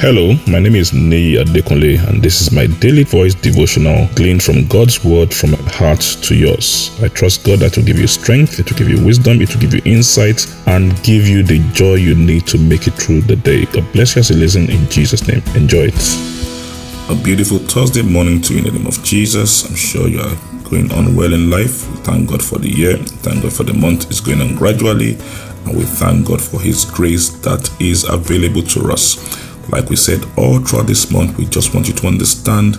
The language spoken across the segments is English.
Hello, my name is Nei Adekunle, and this is my daily voice devotional gleaned from God's word from my heart to yours. I trust God that will give you strength, it will give you wisdom, it will give you insight, and give you the joy you need to make it through the day. God bless you as you listen in Jesus' name. Enjoy it. A beautiful Thursday morning to you in the name of Jesus. I'm sure you are going on well in life. We thank God for the year, thank God for the month. It's going on gradually, and we thank God for His grace that is available to us. Like we said all throughout this month, we just want you to understand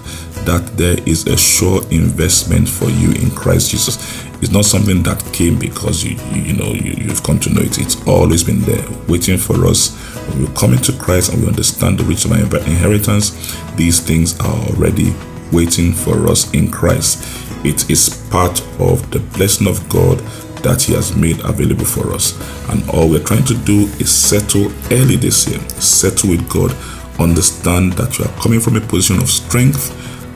that there is a sure investment for you in Christ Jesus. It's not something that came because you you, know you, you've come to know it. It's always been there, waiting for us. When we come into Christ and we understand the riches of our inheritance, these things are already waiting for us in Christ. It is part of the blessing of God that He has made available for us. And all we're trying to do is settle early this year, settle with God, understand that you are coming from a position of strength,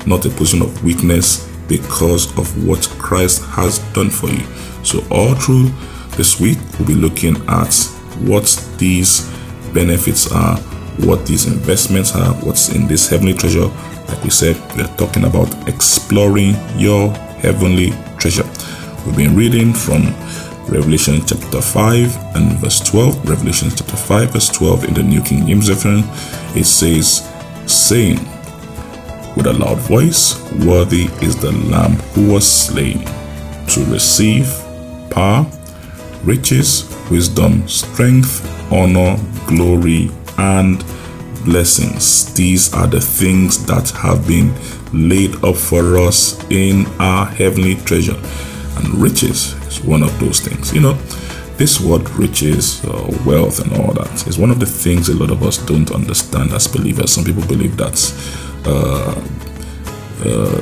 not a position of weakness, because of what Christ has done for you. So, all through this week, we'll be looking at what these benefits are, what these investments are, what's in this heavenly treasure. Like we said, we are talking about exploring your heavenly treasure. We've been reading from Revelation chapter 5 and verse 12. Revelation chapter 5, verse 12 in the New King James Version. It says, saying with a loud voice, Worthy is the Lamb who was slain to receive power, riches, wisdom, strength, honor, glory, and blessings. These are the things that have been laid up for us in our heavenly treasure. And riches is one of those things. You know, this word riches, uh, wealth, and all that is one of the things a lot of us don't understand as believers. Some people believe that uh, uh,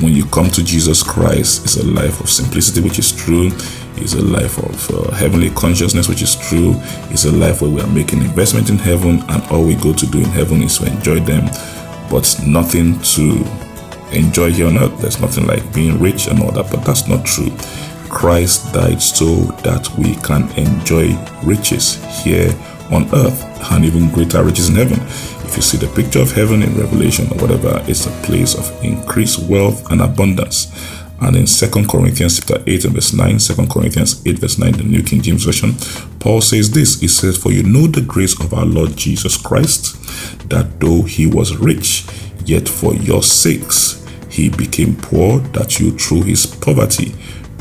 when you come to Jesus Christ, it's a life of simplicity, which is true. It's a life of uh, heavenly consciousness, which is true. It's a life where we are making investment in heaven, and all we go to do in heaven is to enjoy them, but nothing to enjoy here on earth. There's nothing like being rich and all that, but that's not true. Christ died so that we can enjoy riches here on earth and even greater riches in heaven. If you see the picture of heaven in Revelation or whatever, it's a place of increased wealth and abundance. And in 2 Corinthians chapter 8 and verse 9, 2 Corinthians 8 verse 9, the New King James Version, Paul says this. He says, For you know the grace of our Lord Jesus Christ, that though he was rich, yet for your sakes he became poor that you through his poverty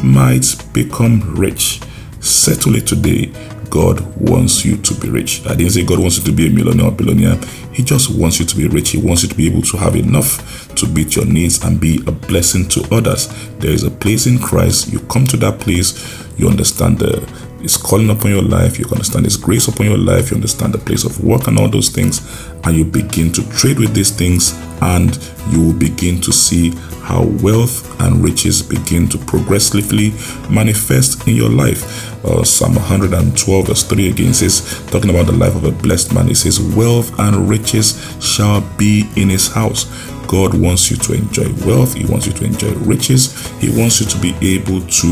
might become rich. Settle it today. God wants you to be rich. I didn't say God wants you to be a millionaire or billionaire. He just wants you to be rich. He wants you to be able to have enough to meet your needs and be a blessing to others. There is a place in Christ. You come to that place, you understand the his calling upon your life, you understand His grace upon your life, you understand the place of work and all those things, and you begin to trade with these things, and you will begin to see how wealth and riches begin to progressively manifest in your life. Uh, Psalm 112, verse 3 again says, talking about the life of a blessed man, it says, Wealth and riches shall be in his house. God wants you to enjoy wealth, He wants you to enjoy riches, He wants you to be able to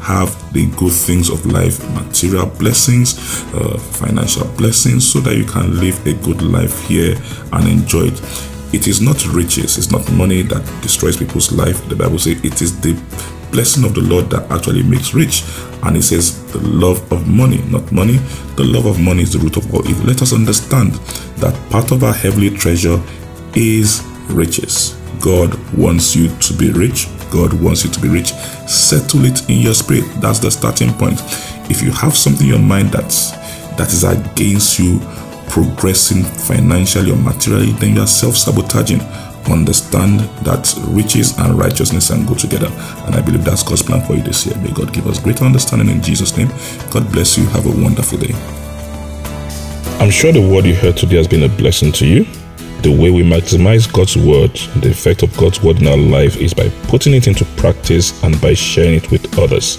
have the good things of life, material blessings, uh, financial blessings, so that you can live a good life here and enjoy it. It is not riches, it's not money that destroys people's life. The Bible says it is the blessing of the Lord that actually makes rich. And it says the love of money, not money. The love of money is the root of all evil. Let us understand that part of our heavenly treasure is riches. God wants you to be rich. God wants you to be rich. Settle it in your spirit. That's the starting point. If you have something in your mind that's that is against you progressing financially or materially, then you are self-sabotaging. Understand that riches and righteousness can go together. And I believe that's God's plan for you this year. May God give us greater understanding in Jesus' name. God bless you. Have a wonderful day. I'm sure the word you heard today has been a blessing to you. The way we maximize God's word, the effect of God's word in our life is by putting it into practice and by sharing it with others.